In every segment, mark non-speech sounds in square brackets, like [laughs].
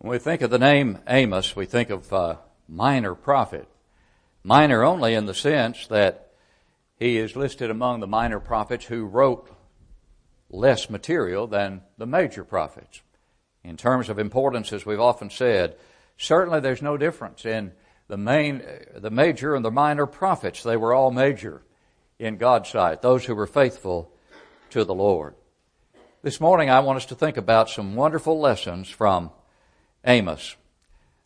When we think of the name Amos, we think of uh, minor prophet. Minor only in the sense that he is listed among the minor prophets who wrote less material than the major prophets. In terms of importance, as we've often said, certainly there's no difference in the main, the major and the minor prophets. They were all major in God's sight, those who were faithful to the Lord. This morning I want us to think about some wonderful lessons from Amos,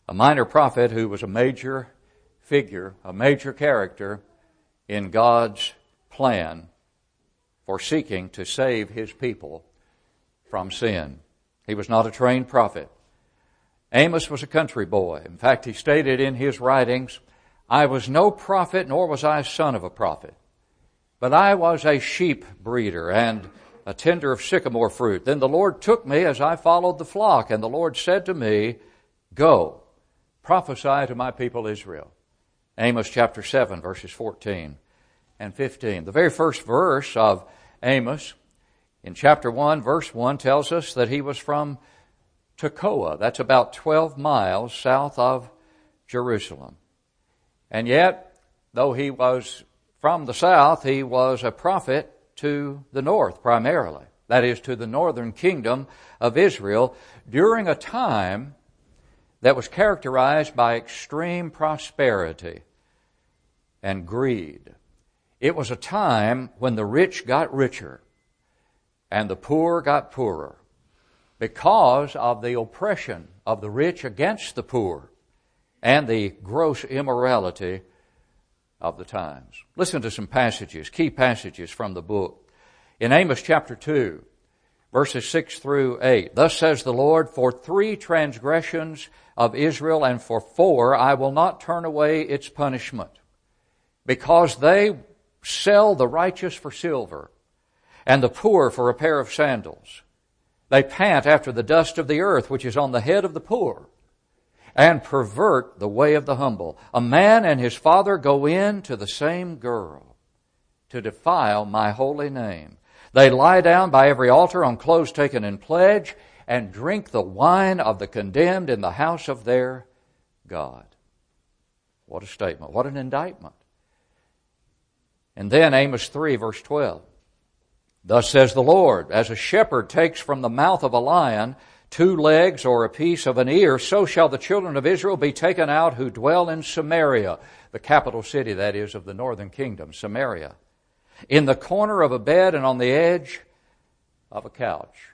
a minor prophet who was a major figure, a major character in God's plan for seeking to save his people from sin. He was not a trained prophet. Amos was a country boy. In fact, he stated in his writings, I was no prophet, nor was I son of a prophet, but I was a sheep breeder and a tender of sycamore fruit. Then the Lord took me as I followed the flock, and the Lord said to me, Go, prophesy to my people Israel. Amos chapter 7, verses 14 and 15. The very first verse of Amos in chapter 1, verse 1 tells us that he was from Tekoa. That's about 12 miles south of Jerusalem. And yet, though he was from the south, he was a prophet to the north primarily. That is, to the northern kingdom of Israel during a time that was characterized by extreme prosperity and greed. It was a time when the rich got richer and the poor got poorer because of the oppression of the rich against the poor and the gross immorality of the times. Listen to some passages, key passages from the book. In Amos chapter 2, verses 6 through 8, Thus says the Lord, For three transgressions of Israel and for four I will not turn away its punishment, because they sell the righteous for silver and the poor for a pair of sandals. They pant after the dust of the earth, which is on the head of the poor, and pervert the way of the humble. A man and his father go in to the same girl to defile my holy name. They lie down by every altar on clothes taken in pledge and drink the wine of the condemned in the house of their God. What a statement. What an indictment. And then Amos 3 verse 12. Thus says the Lord, as a shepherd takes from the mouth of a lion two legs or a piece of an ear, so shall the children of Israel be taken out who dwell in Samaria, the capital city, that is, of the northern kingdom, Samaria in the corner of a bed and on the edge of a couch.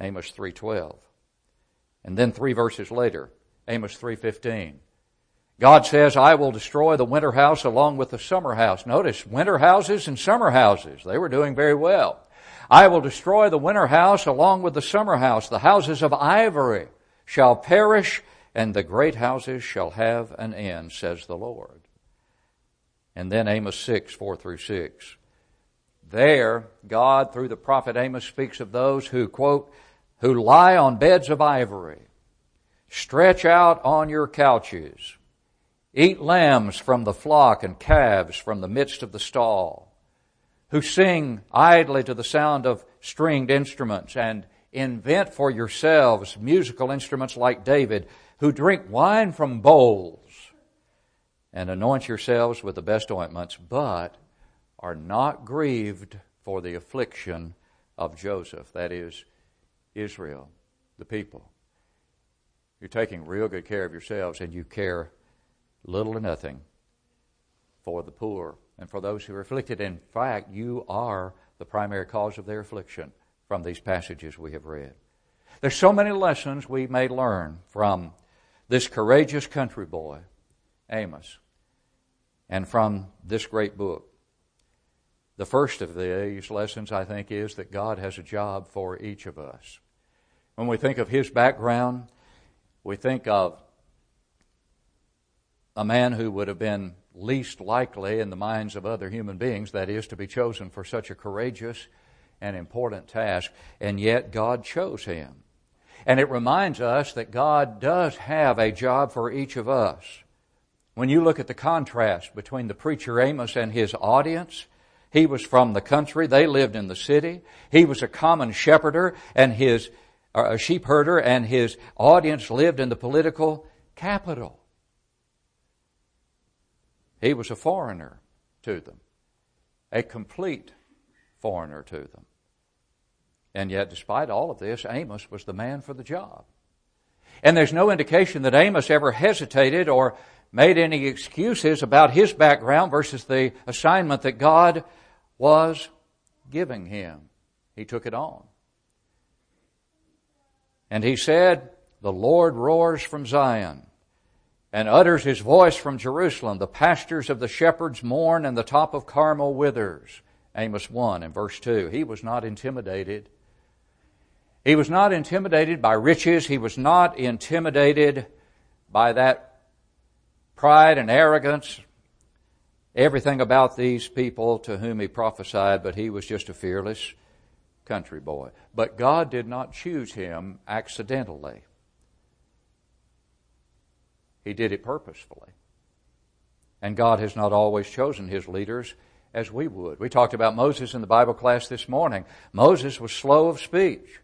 Amos 3:12. And then 3 verses later, Amos 3:15. God says, "I will destroy the winter house along with the summer house." Notice winter houses and summer houses. They were doing very well. I will destroy the winter house along with the summer house. The houses of ivory shall perish and the great houses shall have an end, says the Lord. And then Amos 6, 4 through 6. There, God, through the prophet Amos, speaks of those who, quote, who lie on beds of ivory, stretch out on your couches, eat lambs from the flock and calves from the midst of the stall, who sing idly to the sound of stringed instruments and invent for yourselves musical instruments like David, who drink wine from bowls and anoint yourselves with the best ointments, but are not grieved for the affliction of Joseph, that is, Israel, the people. You're taking real good care of yourselves and you care little or nothing for the poor and for those who are afflicted. In fact, you are the primary cause of their affliction from these passages we have read. There's so many lessons we may learn from this courageous country boy, Amos and from this great book. The first of these lessons, I think, is that God has a job for each of us. When we think of his background, we think of a man who would have been least likely in the minds of other human beings, that is, to be chosen for such a courageous and important task, and yet God chose him. And it reminds us that God does have a job for each of us. When you look at the contrast between the preacher Amos and his audience, he was from the country, they lived in the city. He was a common shepherder, and his a sheep herder, and his audience lived in the political capital. He was a foreigner to them, a complete foreigner to them. And yet, despite all of this, Amos was the man for the job. And there's no indication that Amos ever hesitated or made any excuses about his background versus the assignment that God was giving him. He took it on. And he said, The Lord roars from Zion and utters his voice from Jerusalem. The pastures of the shepherds mourn and the top of Carmel withers. Amos 1 and verse 2. He was not intimidated. He was not intimidated by riches. He was not intimidated by that pride and arrogance, everything about these people to whom he prophesied, but he was just a fearless country boy. But God did not choose him accidentally. He did it purposefully. And God has not always chosen his leaders as we would. We talked about Moses in the Bible class this morning. Moses was slow of speech.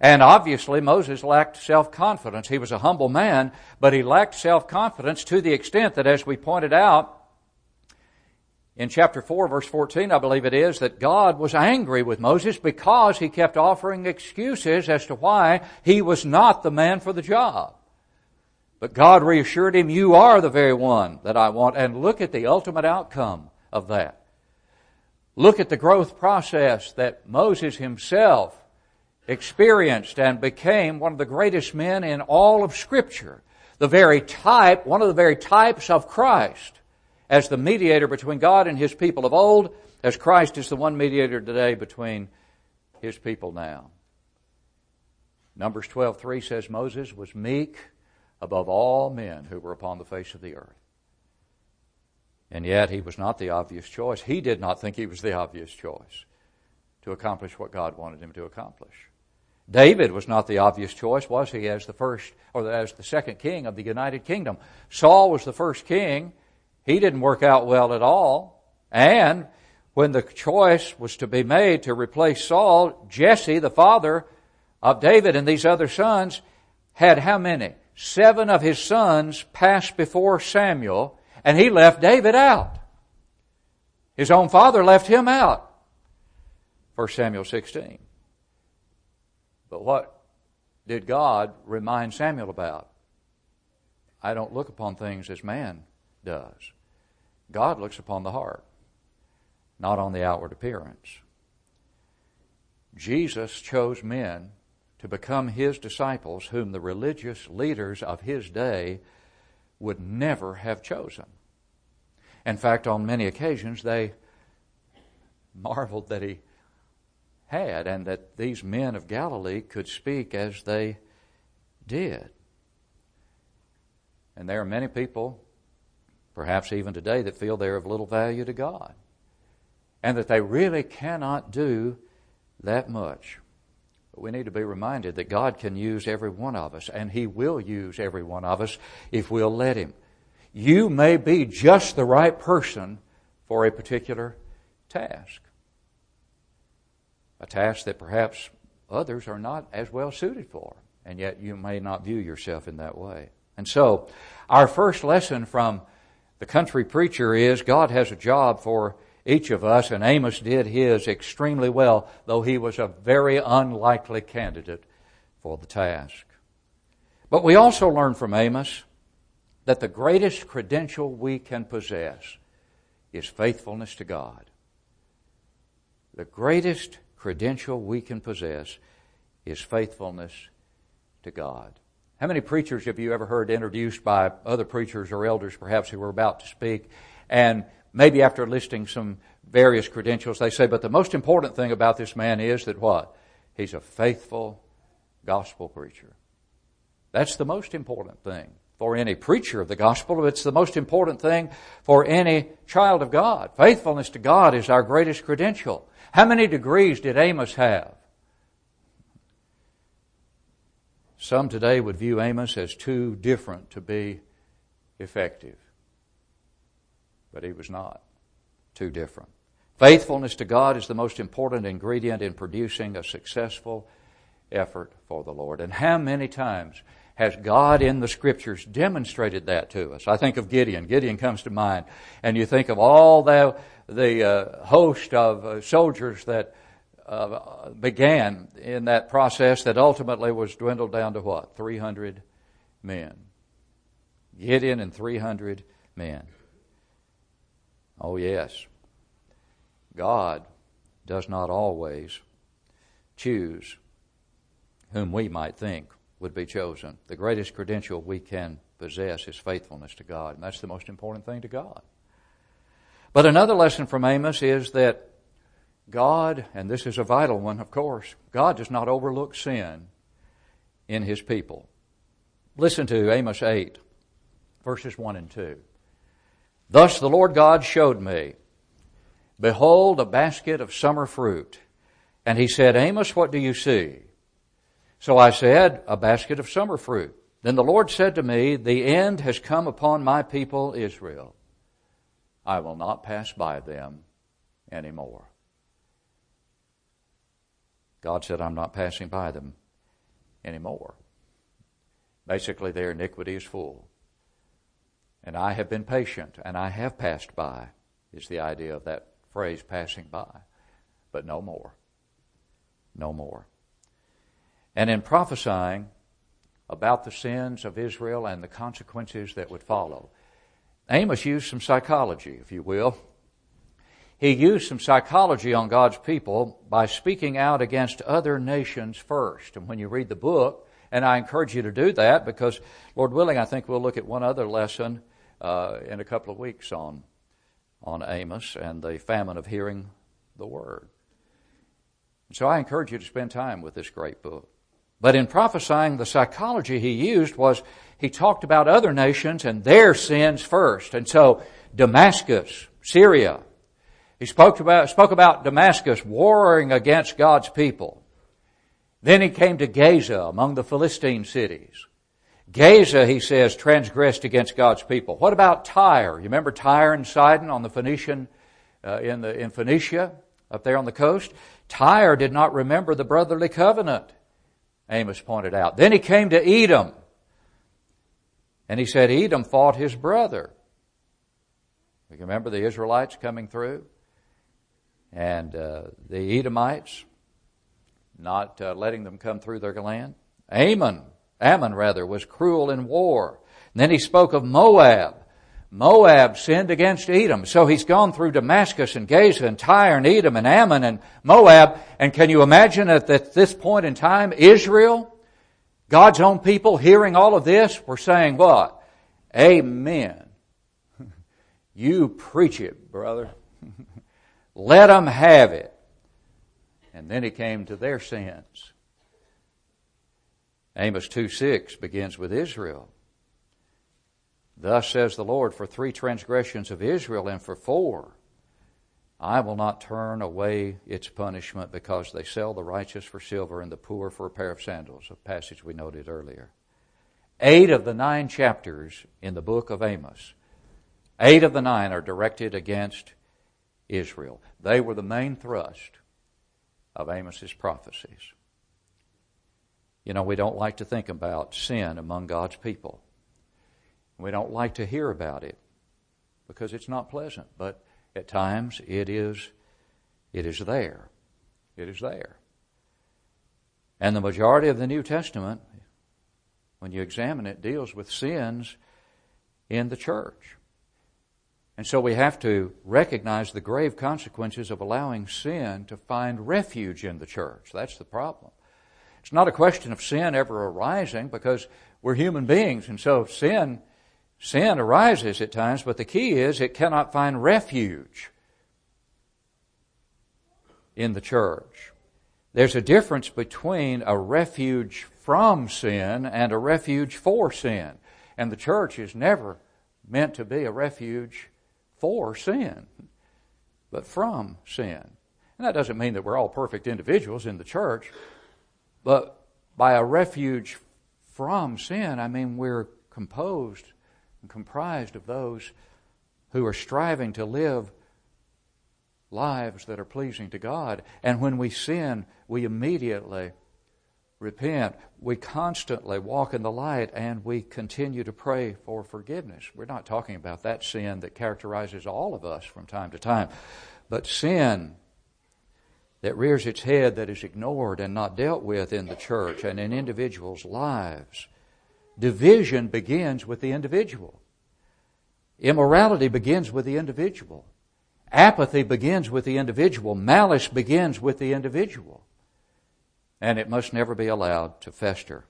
And obviously, Moses lacked self confidence. He was a humble man, but he lacked self confidence to the extent that, as we pointed out in chapter 4, verse 14, I believe it is, that God was angry with Moses because he kept offering excuses as to why he was not the man for the job. But God reassured him, You are the very one that I want. And look at the ultimate outcome of that. Look at the growth process that Moses himself experienced and became one of the greatest men in all of Scripture. The very type, one of the very types of Christ as the mediator between God and His people of old, as Christ is the one mediator today between His people now. Numbers 12:3 says Moses was meek above all men who were upon the face of the earth. And yet he was not the obvious choice. He did not think he was the obvious choice to accomplish what God wanted him to accomplish. David was not the obvious choice, was he, as the first or as the second king of the United Kingdom? Saul was the first king. He didn't work out well at all. And when the choice was to be made to replace Saul, Jesse, the father of David and these other sons, had how many? Seven of his sons passed before Samuel, and he left David out. His own father left him out. 1 Samuel 16. But what did God remind Samuel about? I don't look upon things as man does. God looks upon the heart, not on the outward appearance. Jesus chose men to become his disciples whom the religious leaders of his day would never have chosen. In fact, on many occasions, they marveled that he had, and that these men of Galilee could speak as they did. And there are many people, perhaps even today, that feel they're of little value to God, and that they really cannot do that much. We need to be reminded that God can use every one of us, and He will use every one of us if we'll let Him. You may be just the right person for a particular task a task that perhaps others are not as well suited for, and yet you may not view yourself in that way. And so, our first lesson from the country preacher is God has a job for each of us, and Amos did his extremely well, though he was a very unlikely candidate for the task. But we also learn from Amos that the greatest credential we can possess is faithfulness to God. The greatest credential we can possess is faithfulness to God. How many preachers have you ever heard introduced by other preachers or elders, perhaps, who were about to speak, and maybe after listing some various credentials, they say, but the most important thing about this man is that what? He's a faithful gospel preacher. That's the most important thing for any preacher of the gospel. It's the most important thing for any child of God. Faithfulness to God is our greatest credential. How many degrees did Amos have? Some today would view Amos as too different to be effective. But he was not too different. Faithfulness to God is the most important ingredient in producing a successful effort for the Lord. And how many times has God in the scriptures demonstrated that to us? I think of Gideon. Gideon comes to mind. And you think of all the, the uh, host of uh, soldiers that uh, began in that process that ultimately was dwindled down to what? 300 men. Gideon and 300 men. Oh, yes. God does not always choose whom we might think would be chosen. The greatest credential we can possess is faithfulness to God, and that's the most important thing to God. But another lesson from Amos is that God, and this is a vital one, of course, God does not overlook sin in His people. Listen to Amos 8, verses 1 and 2. Thus the Lord God showed me, Behold, a basket of summer fruit. And he said, Amos, what do you see? So I said, A basket of summer fruit. Then the Lord said to me, The end has come upon my people Israel. I will not pass by them anymore. God said, I'm not passing by them anymore. Basically, their iniquity is full. And I have been patient, and I have passed by, is the idea of that phrase, passing by. But no more. No more. And in prophesying about the sins of Israel and the consequences that would follow, Amos used some psychology, if you will. He used some psychology on God's people by speaking out against other nations first. And when you read the book, and I encourage you to do that because, Lord willing, I think we'll look at one other lesson uh, in a couple of weeks on, on Amos and the famine of hearing the word. So I encourage you to spend time with this great book. But in prophesying, the psychology he used was he talked about other nations and their sins first. And so Damascus, Syria, he spoke about, spoke about Damascus warring against God's people. Then he came to Gaza among the Philistine cities. Gaza, he says, transgressed against God's people. What about Tyre? You remember Tyre and Sidon on the Phoenician, uh, in, the, in Phoenicia, up there on the coast? Tyre did not remember the brotherly covenant, Amos pointed out. Then he came to Edom. And he said Edom fought his brother. You remember the Israelites coming through? And uh, the Edomites not uh, letting them come through their land. Ammon Ammon rather, was cruel in war. And then he spoke of Moab. Moab sinned against Edom. So he's gone through Damascus and Gaza and Tyre and Edom and Ammon and Moab. And can you imagine at this point in time, Israel, God's own people hearing all of this were saying what? Amen. [laughs] You preach it, brother. [laughs] Let them have it. And then he came to their sins. Amos 2 6 begins with Israel. Thus says the Lord, for three transgressions of Israel and for four, I will not turn away its punishment because they sell the righteous for silver and the poor for a pair of sandals, a passage we noted earlier. Eight of the nine chapters in the book of Amos, eight of the nine are directed against Israel. They were the main thrust of Amos's prophecies. You know, we don't like to think about sin among God's people. We don't like to hear about it because it's not pleasant, but at times it is it is there. It is there. And the majority of the New Testament, when you examine it, deals with sins in the church. And so we have to recognize the grave consequences of allowing sin to find refuge in the church. That's the problem. It's not a question of sin ever arising because we're human beings, and so sin, sin arises at times, but the key is it cannot find refuge in the church. There's a difference between a refuge from sin and a refuge for sin. And the church is never meant to be a refuge for sin, but from sin. And that doesn't mean that we're all perfect individuals in the church, but by a refuge from sin, I mean we're composed and comprised of those who are striving to live lives that are pleasing to God. And when we sin, we immediately repent, we constantly walk in the light and we continue to pray for forgiveness. We're not talking about that sin that characterizes all of us from time to time, but sin that rears its head that is ignored and not dealt with in the church and in individuals' lives. Division begins with the individual. Immorality begins with the individual. Apathy begins with the individual. Malice begins with the individual and it must never be allowed to fester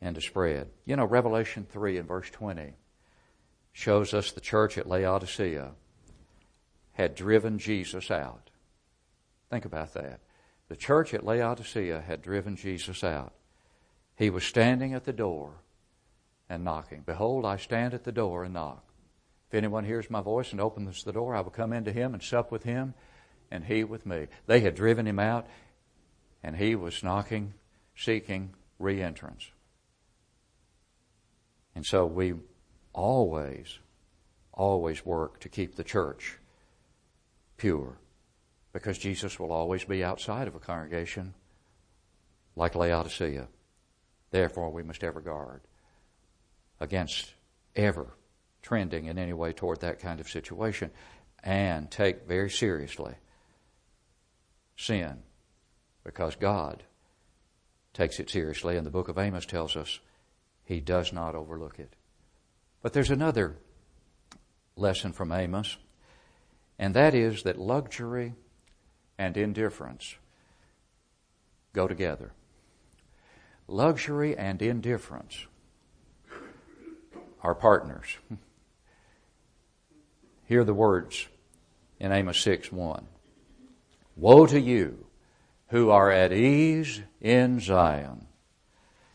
and to spread. You know, Revelation 3 and verse 20 shows us the church at Laodicea had driven Jesus out. Think about that. The church at Laodicea had driven Jesus out. He was standing at the door and knocking. Behold, I stand at the door and knock. If anyone hears my voice and opens the door, I will come into him and sup with him and he with me. They had driven him out and he was knocking, seeking re entrance. And so we always, always work to keep the church pure because Jesus will always be outside of a congregation like Laodicea. Therefore, we must ever guard against ever trending in any way toward that kind of situation and take very seriously sin because God takes it seriously, and the book of Amos tells us he does not overlook it. But there's another lesson from Amos, and that is that luxury and indifference go together. Luxury and indifference are partners. Hear the words in Amos 6 1. Woe to you, who are at ease in Zion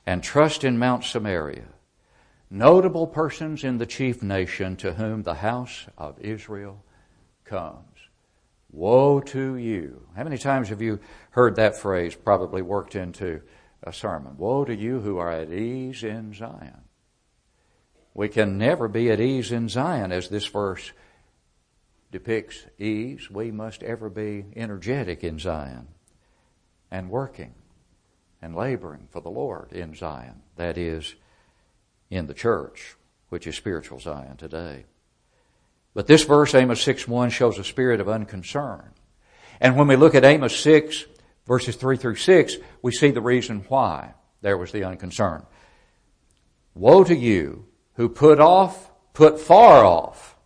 and trust in Mount Samaria, notable persons in the chief nation to whom the house of Israel comes. Woe to you. How many times have you heard that phrase probably worked into a sermon? Woe to you who are at ease in Zion. We can never be at ease in Zion as this verse depicts ease. We must ever be energetic in Zion and working and laboring for the Lord in Zion. That is, in the church, which is spiritual Zion today. But this verse, Amos 6 1, shows a spirit of unconcern. And when we look at Amos 6, verses 3 through 6, we see the reason why there was the unconcern. Woe to you who put off, put far off.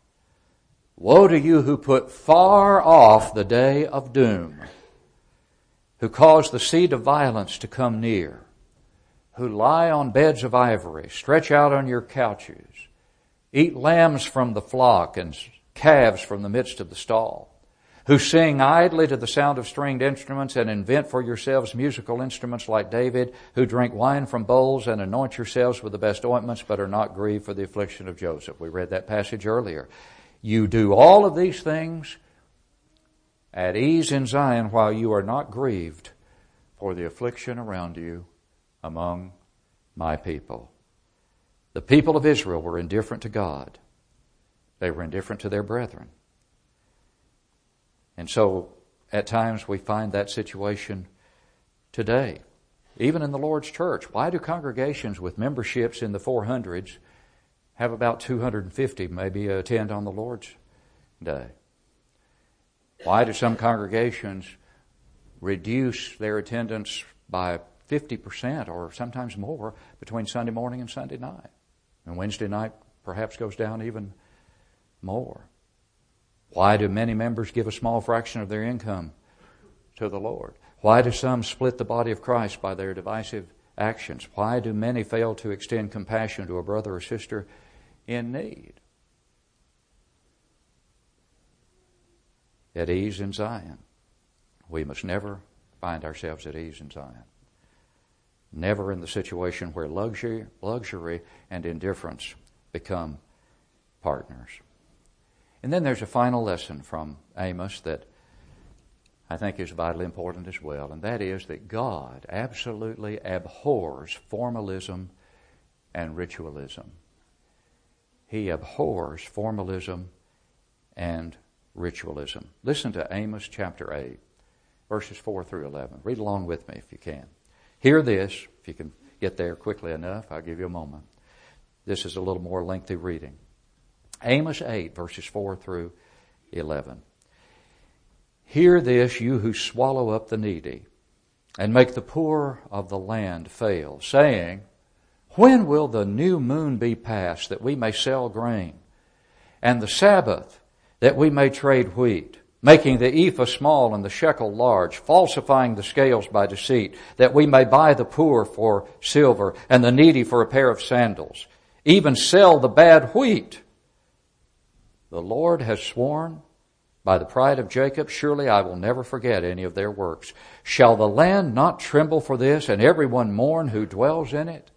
Woe to you who put far off the day of doom who cause the seed of violence to come near, who lie on beds of ivory, stretch out on your couches, eat lambs from the flock and calves from the midst of the stall, who sing idly to the sound of stringed instruments and invent for yourselves musical instruments like David, who drink wine from bowls and anoint yourselves with the best ointments, but are not grieved for the affliction of Joseph. We read that passage earlier. You do all of these things at ease in Zion while you are not grieved for the affliction around you among my people. The people of Israel were indifferent to God. They were indifferent to their brethren. And so at times we find that situation today, even in the Lord's church. Why do congregations with memberships in the 400s have about 250 maybe attend on the Lord's day? Why do some congregations reduce their attendance by 50% or sometimes more between Sunday morning and Sunday night? And Wednesday night perhaps goes down even more. Why do many members give a small fraction of their income to the Lord? Why do some split the body of Christ by their divisive actions? Why do many fail to extend compassion to a brother or sister in need? at ease in Zion. We must never find ourselves at ease in Zion. Never in the situation where luxury, luxury and indifference become partners. And then there's a final lesson from Amos that I think is vitally important as well, and that is that God absolutely abhors formalism and ritualism. He abhors formalism and ritualism. Listen to Amos chapter 8, verses 4 through 11. Read along with me if you can. Hear this, if you can get there quickly enough, I'll give you a moment. This is a little more lengthy reading. Amos 8, verses 4 through 11. Hear this, you who swallow up the needy, and make the poor of the land fail, saying, When will the new moon be passed, that we may sell grain, and the Sabbath, that we may trade wheat? Making the ephah small and the shekel large, falsifying the scales by deceit, that we may buy the poor for silver and the needy for a pair of sandals, even sell the bad wheat. The Lord has sworn by the pride of Jacob, surely I will never forget any of their works. Shall the land not tremble for this and everyone mourn who dwells in it?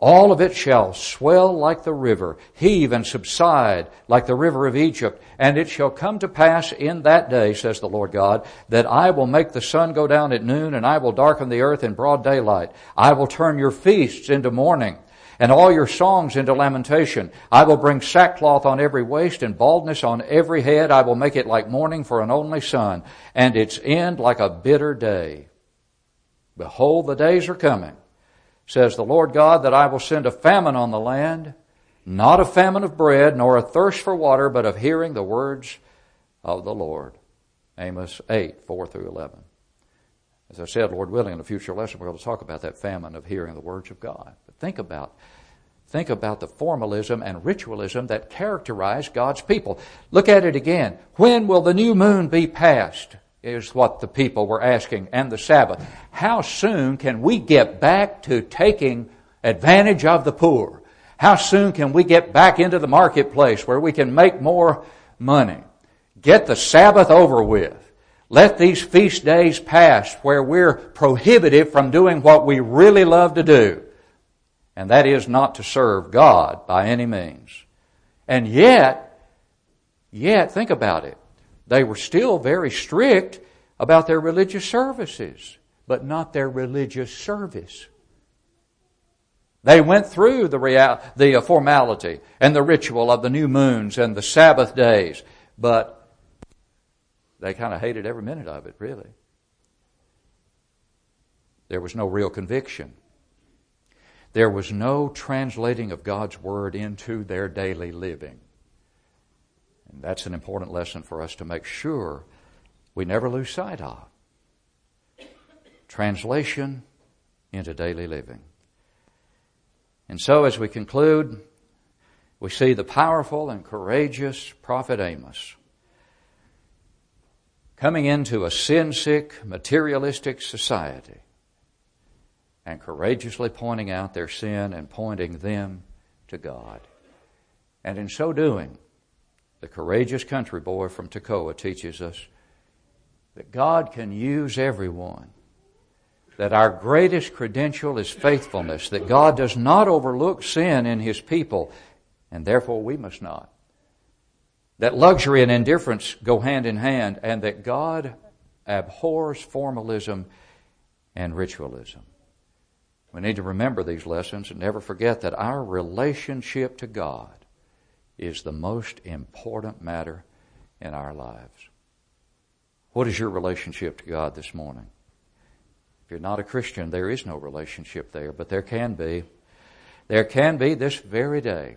All of it shall swell like the river, heave and subside like the river of Egypt. And it shall come to pass in that day, says the Lord God, that I will make the sun go down at noon and I will darken the earth in broad daylight. I will turn your feasts into mourning and all your songs into lamentation. I will bring sackcloth on every waist and baldness on every head. I will make it like mourning for an only son and its end like a bitter day. Behold, the days are coming says the Lord God, that I will send a famine on the land, not a famine of bread, nor a thirst for water, but of hearing the words of the Lord. Amos 8, 4 through 11. As I said, Lord willing, in a future lesson, we're going to talk about that famine of hearing the words of God. But think about, think about the formalism and ritualism that characterize God's people. Look at it again. When will the new moon be passed? Is what the people were asking, and the Sabbath. How soon can we get back to taking advantage of the poor? How soon can we get back into the marketplace where we can make more money? Get the Sabbath over with. Let these feast days pass where we're prohibited from doing what we really love to do. And that is not to serve God by any means. And yet, yet, think about it. They were still very strict about their religious services, but not their religious service. They went through the, real, the uh, formality and the ritual of the new moons and the Sabbath days, but they kind of hated every minute of it, really. There was no real conviction. There was no translating of God's Word into their daily living. And that's an important lesson for us to make sure we never lose sight of. Translation into daily living. And so, as we conclude, we see the powerful and courageous prophet Amos coming into a sin sick, materialistic society and courageously pointing out their sin and pointing them to God. And in so doing, the courageous country boy from Tekoa teaches us that God can use everyone. That our greatest credential is faithfulness, that God does not overlook sin in His people, and therefore we must not. That luxury and indifference go hand in hand, and that God abhors formalism and ritualism. We need to remember these lessons and never forget that our relationship to God is the most important matter in our lives. What is your relationship to God this morning? If you're not a Christian, there is no relationship there, but there can be. There can be this very day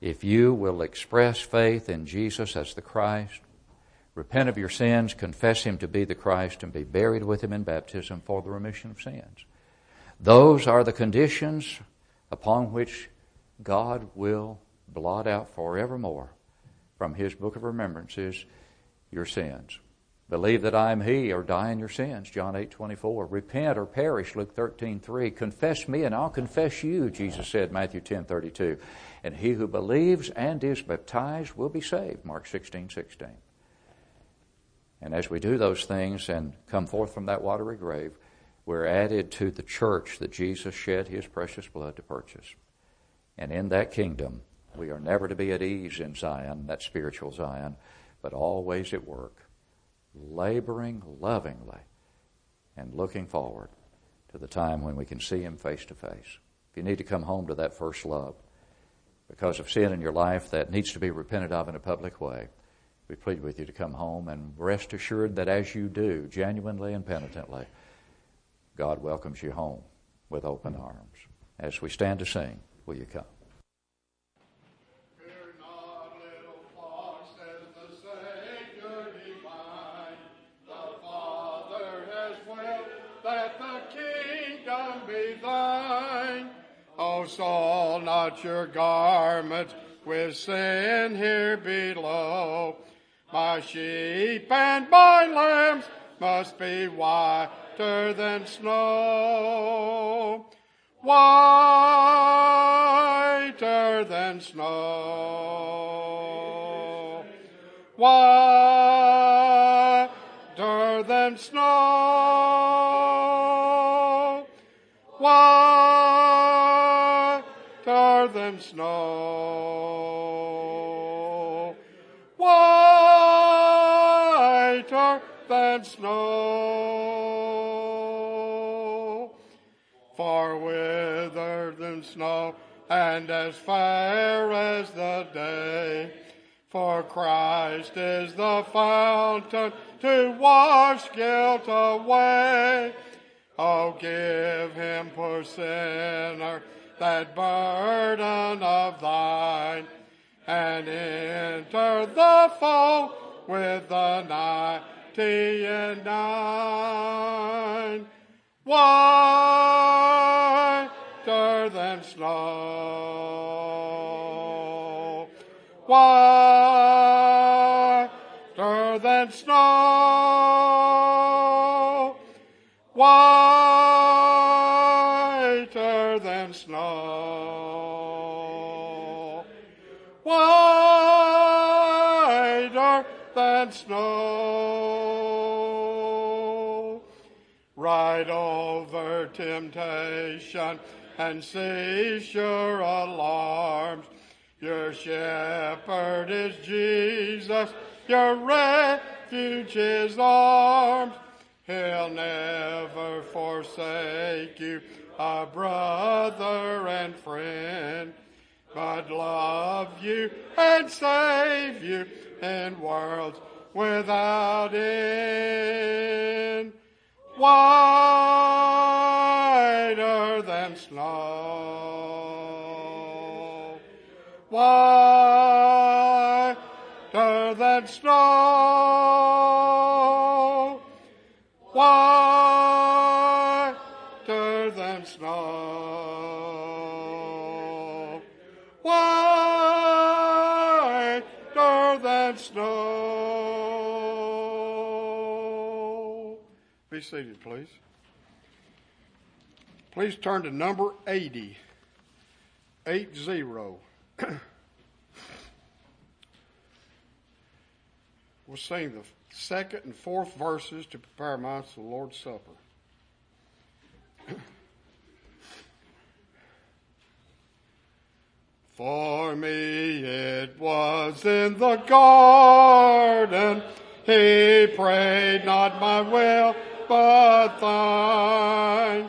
if you will express faith in Jesus as the Christ, repent of your sins, confess Him to be the Christ, and be buried with Him in baptism for the remission of sins. Those are the conditions upon which God will blot out forevermore from his book of remembrances your sins. Believe that I am he or die in your sins, John 8, 24. Repent or perish, Luke 13, 3. Confess me and I'll confess you, Jesus said, Matthew 10, 32. And he who believes and is baptized will be saved, Mark 16, 16. And as we do those things and come forth from that watery grave, we're added to the church that Jesus shed his precious blood to purchase. And in that kingdom, we are never to be at ease in Zion, that spiritual Zion, but always at work, laboring lovingly and looking forward to the time when we can see Him face to face. If you need to come home to that first love because of sin in your life that needs to be repented of in a public way, we plead with you to come home and rest assured that as you do, genuinely and penitently, God welcomes you home with open arms. As we stand to sing, will you come? Not your garments with sin here below. My sheep and my lambs must be whiter than snow. Whiter than snow. Whiter than snow. Whiter than snow. Whiter than snow. Far withered than snow and as fair as the day. For Christ is the fountain to wash guilt away. Oh, give him, poor sinner, that burden of thine, and enter the fold with the ninety and nine. Whiter than snow. Whiter than snow. Snow. Ride over temptation and cease your alarms. Your shepherd is Jesus, your refuge is arms. He'll never forsake you, a brother and friend, but love you and save you in worlds without end. Whiter than snow. Whiter than snow. Seated, please. Please turn to number 80. 80. [clears throat] we'll sing the second and fourth verses to prepare minds for the Lord's Supper. [clears throat] For me it was in the garden, he prayed not my will, but thine.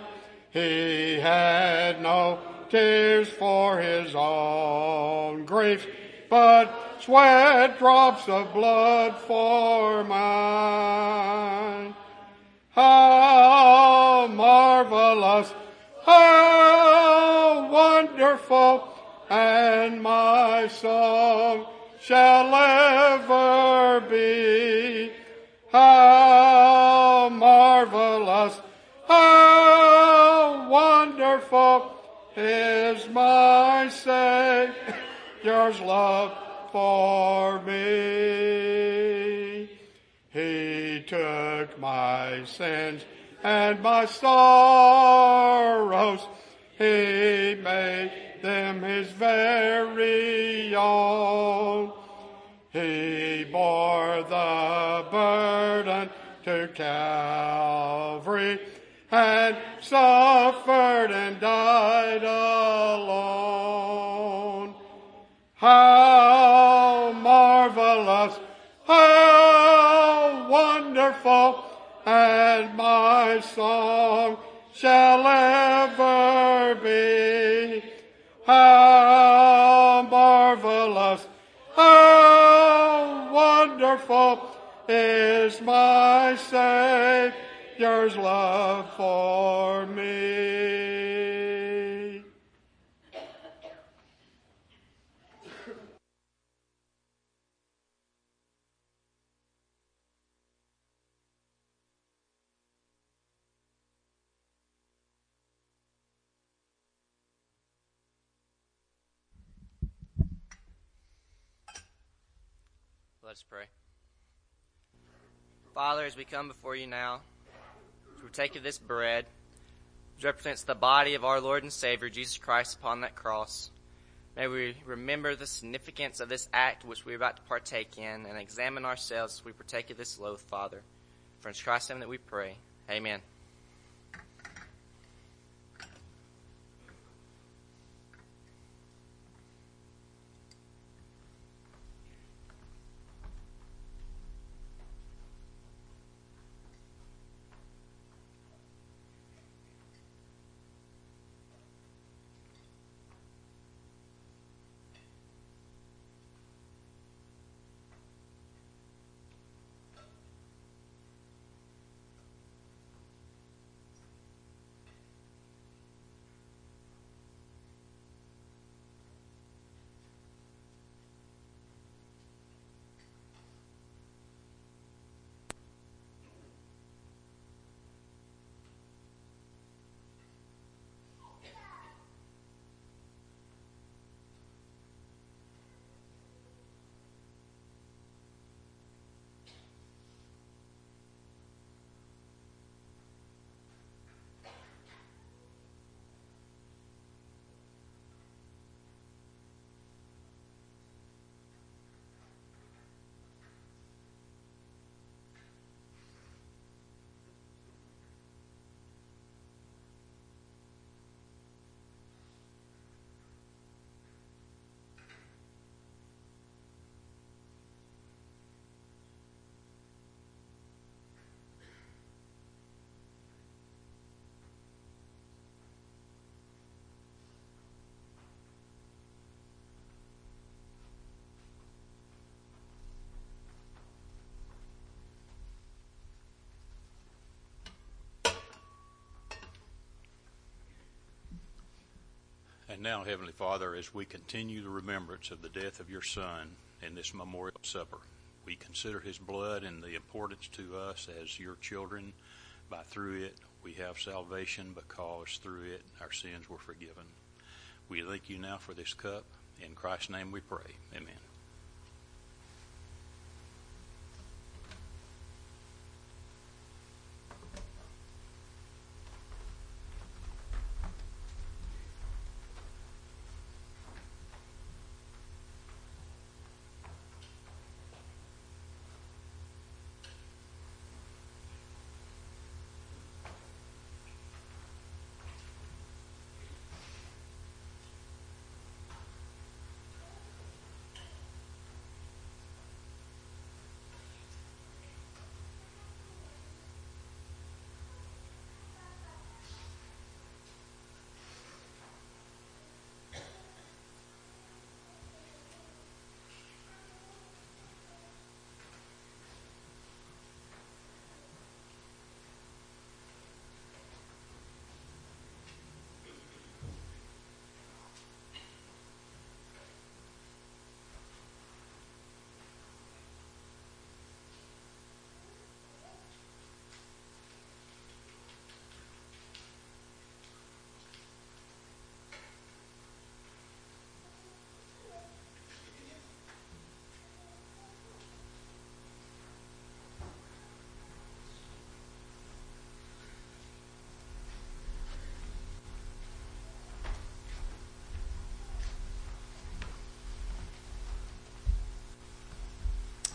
He had no tears for his own griefs, but sweat drops of blood for mine. How marvelous, how wonderful, and my song shall ever be. How marvelous, how wonderful is my Savior's love for me. He took my sins and my sorrows. Let's pray. Father, as we come before you now, we take of this bread, which represents the body of our Lord and Savior, Jesus Christ, upon that cross. May we remember the significance of this act which we are about to partake in and examine ourselves as we partake of this loaf, Father. For in Christ's name that we pray. Amen. Now, Heavenly Father, as we continue the remembrance of the death of your Son in this memorial supper, we consider his blood and the importance to us as your children. By through it, we have salvation because through it our sins were forgiven. We thank you now for this cup. In Christ's name we pray. Amen.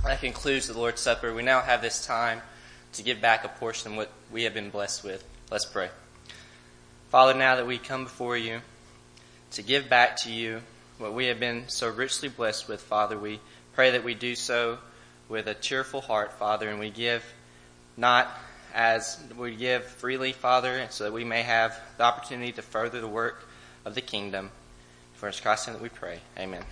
That concludes the Lord's Supper. We now have this time to give back a portion of what we have been blessed with. Let's pray. Father, now that we come before you to give back to you what we have been so richly blessed with, Father, we pray that we do so with a cheerful heart, Father, and we give not as we give freely, Father, so that we may have the opportunity to further the work of the kingdom. For it's Christ that we pray. Amen.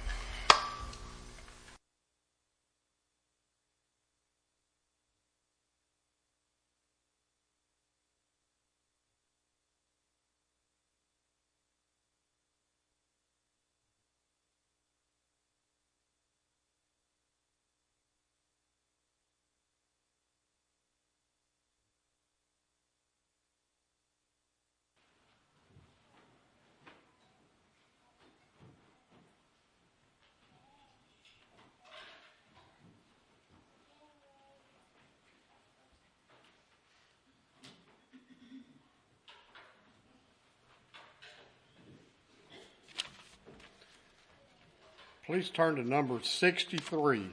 Please turn to number 63.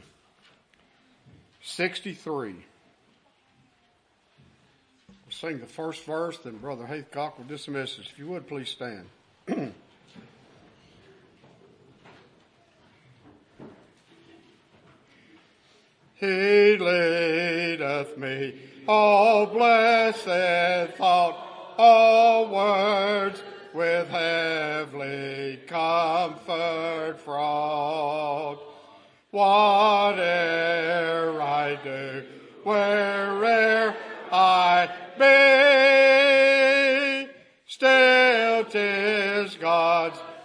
63. We'll sing the first verse, then Brother Haycock will dismiss us. If you would, please stand. [clears throat] he leadeth me, all blessed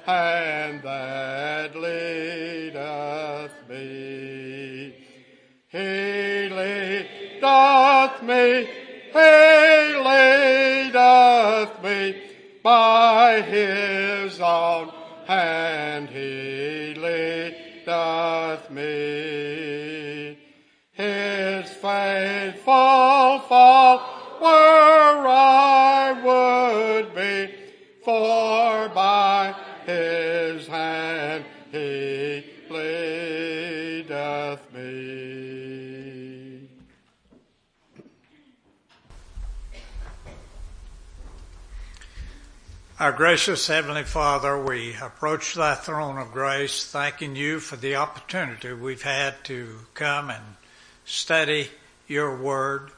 Hand that leadeth me. He leadeth me, He leadeth me, by His own hand He Our gracious Heavenly Father, we approach thy throne of grace thanking you for the opportunity we've had to come and study your word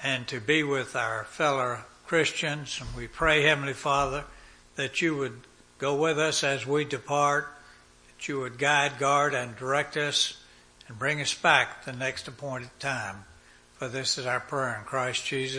and to be with our fellow Christians. And we pray, Heavenly Father, that you would go with us as we depart, that you would guide, guard, and direct us and bring us back the next appointed time. For this is our prayer in Christ Jesus.